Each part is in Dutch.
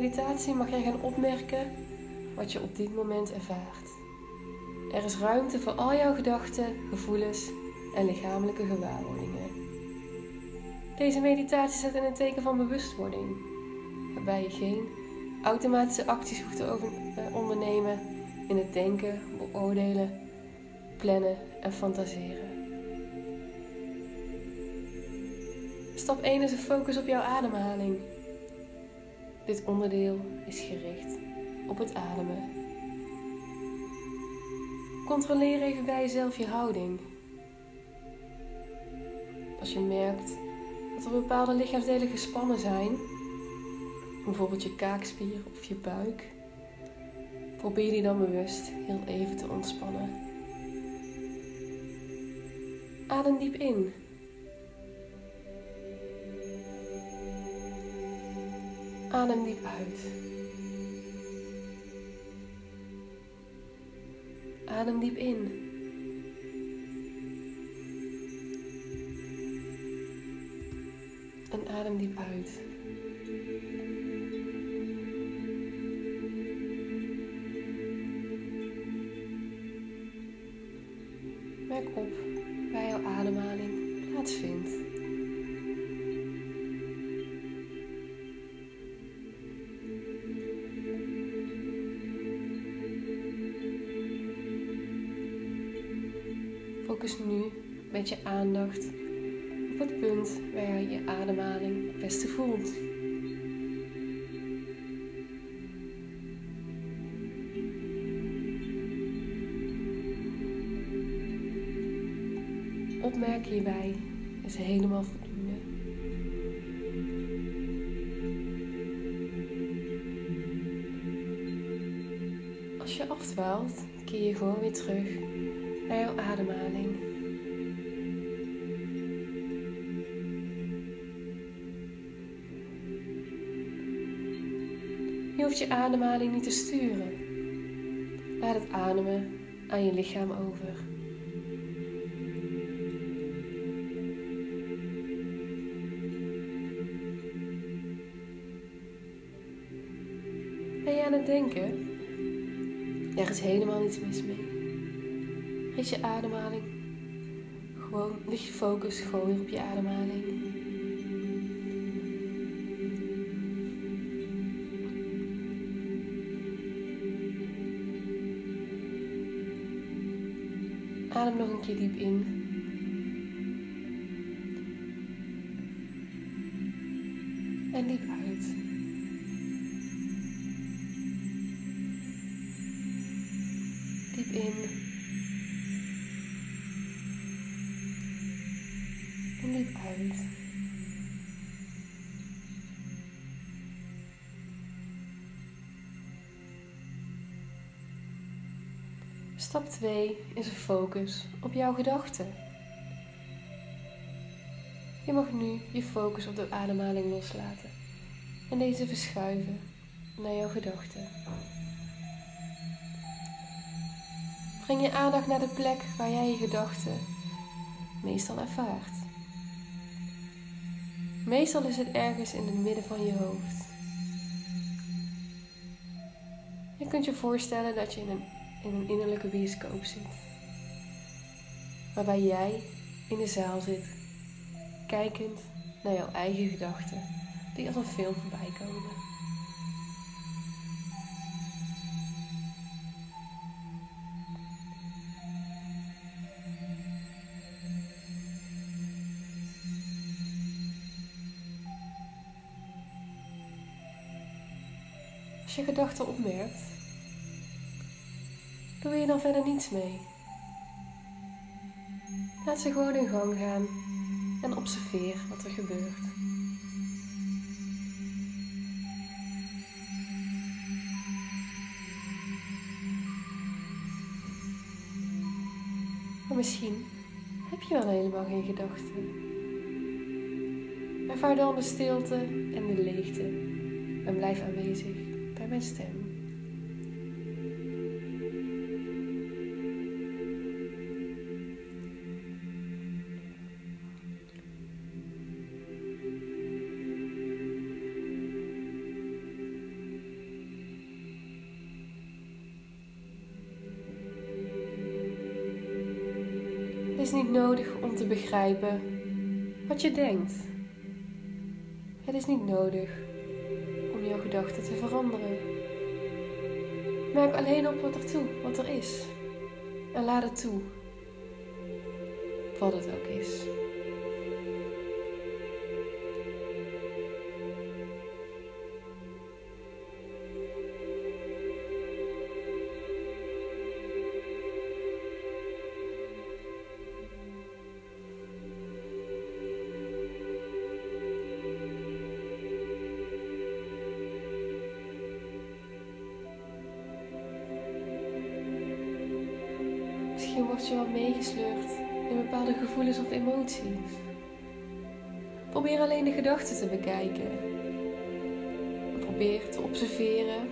meditatie mag jij gaan opmerken wat je op dit moment ervaart. Er is ruimte voor al jouw gedachten, gevoelens en lichamelijke gewaarwordingen. Deze meditatie zet in een teken van bewustwording, waarbij je geen automatische acties hoeft te eh, ondernemen in het denken, beoordelen, plannen en fantaseren. Stap 1 is een focus op jouw ademhaling. Dit onderdeel is gericht op het ademen. Controleer even bij jezelf je houding. Als je merkt dat er bepaalde lichaamsdelen gespannen zijn, bijvoorbeeld je kaakspier of je buik, probeer die dan bewust heel even te ontspannen. Adem diep in. Adem diep uit. Adem diep in. En adem diep uit. Merk op waar jouw ademhaling plaatsvindt. Focus nu met je aandacht op het punt waar je ademhaling het beste voelt. Opmerk hierbij is helemaal voldoende. Als je afdwaalt, keer je gewoon weer terug naar jouw ademhaling. Je hoeft je ademhaling niet te sturen. Laat het ademen aan je lichaam over. Ben je aan het denken? Er is helemaal niets mis mee. Richt je ademhaling. Gewoon, ligt je focus gewoon weer op je ademhaling. Adem nog een keer diep in. Diep uit. Stap 2 is een focus op jouw gedachten. Je mag nu je focus op de ademhaling loslaten en deze verschuiven naar jouw gedachten. Breng je aandacht naar de plek waar jij je gedachten meestal ervaart. Meestal is het ergens in het midden van je hoofd. Je kunt je voorstellen dat je in een, in een innerlijke bioscoop zit. Waarbij jij in de zaal zit, kijkend naar jouw eigen gedachten die als een film voorbij komen. Als je gedachten opmerkt, doe je dan verder niets mee. Laat ze gewoon in gang gaan en observeer wat er gebeurt. Maar misschien heb je wel helemaal geen gedachten. Ervaar dan de stilte en de leegte en blijf aanwezig het is niet nodig om te begrijpen wat je denkt. Het is niet nodig om jouw gedachten te veranderen. Merk alleen op wat er toe, wat er is. En laat het toe. Wat het ook is. Je wel meegesleurd in bepaalde gevoelens of emoties. Probeer alleen de gedachten te bekijken. Probeer te observeren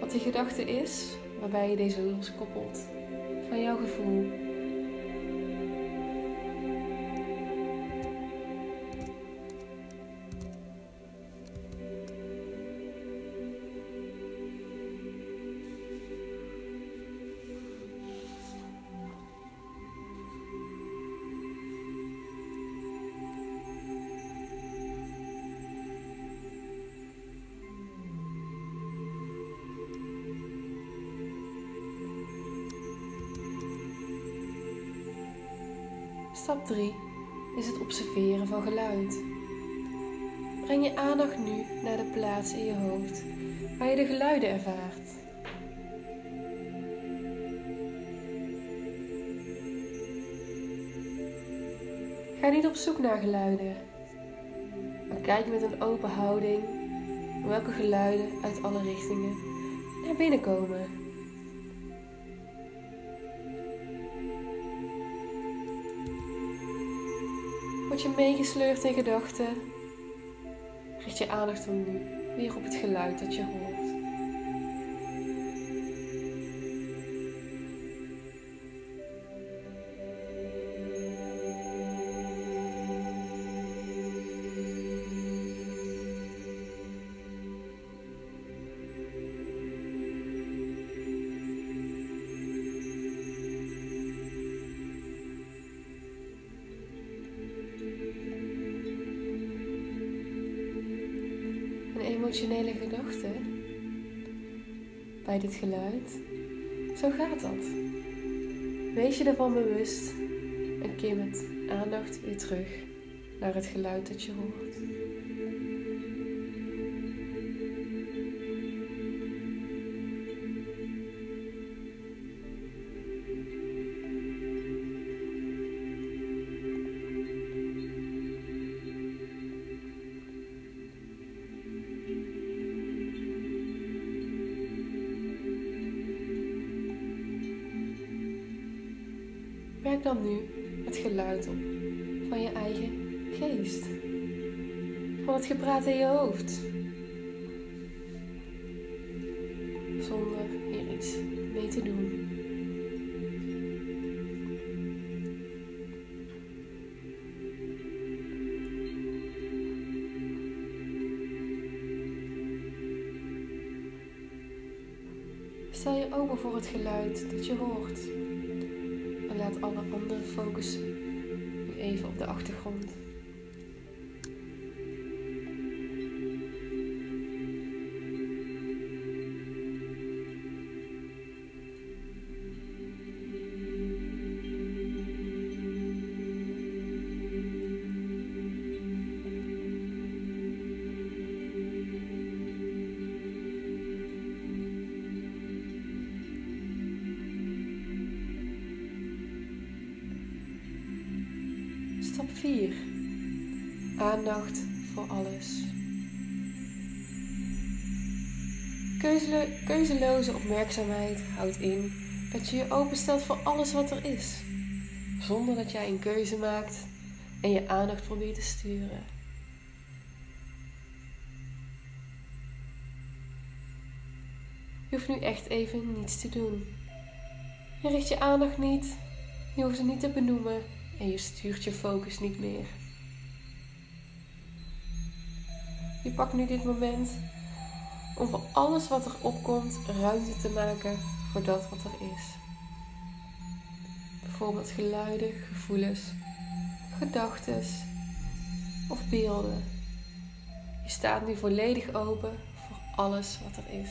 wat die gedachte is waarbij je deze loskoppelt van jouw gevoel. Stap 3 is het observeren van geluid. Breng je aandacht nu naar de plaats in je hoofd waar je de geluiden ervaart. Ga niet op zoek naar geluiden, maar kijk met een open houding welke geluiden uit alle richtingen naar binnen komen. Je meegesleurd in gedachten? Richt je aandacht dan nu weer op het geluid dat je hoort. Emotionele gedachten bij dit geluid. Zo gaat dat. Wees je ervan bewust en keer met aandacht weer terug naar het geluid dat je hoort. Dan nu het geluid op van je eigen geest. Van het gepraat in je hoofd. Zonder hier iets mee te doen. Stel je open voor het geluid dat je hoort alle andere focus nu even op de achtergrond. Stap 4. Aandacht voor alles. Keuzeloze opmerkzaamheid houdt in dat je je openstelt voor alles wat er is, zonder dat jij een keuze maakt en je aandacht probeert te sturen. Je hoeft nu echt even niets te doen. Je richt je aandacht niet, je hoeft het niet te benoemen en je stuurt je focus niet meer. Je pakt nu dit moment om voor alles wat er opkomt ruimte te maken voor dat wat er is. bijvoorbeeld geluiden, gevoelens, gedachten of beelden. Je staat nu volledig open voor alles wat er is.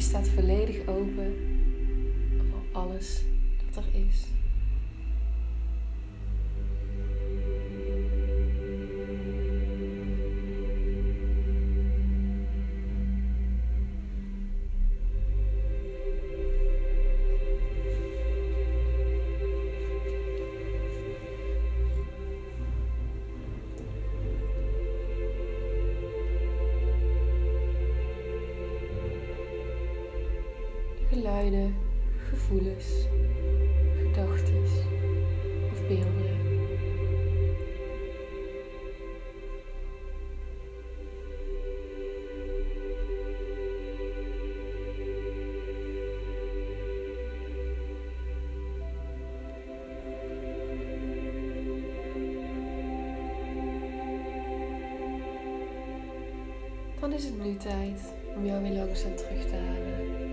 staat volledig open voor alles dat er is. Geluiden, gevoelens, gedachten of beelden. Dan is het nu tijd om jou weer langzaam terug te halen.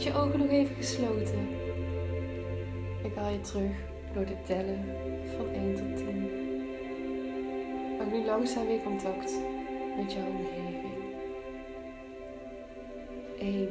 Je ogen nog even gesloten. Ik haal je terug door te tellen van 1 tot 10. Maak nu langzaam weer contact met jouw omgeving. 1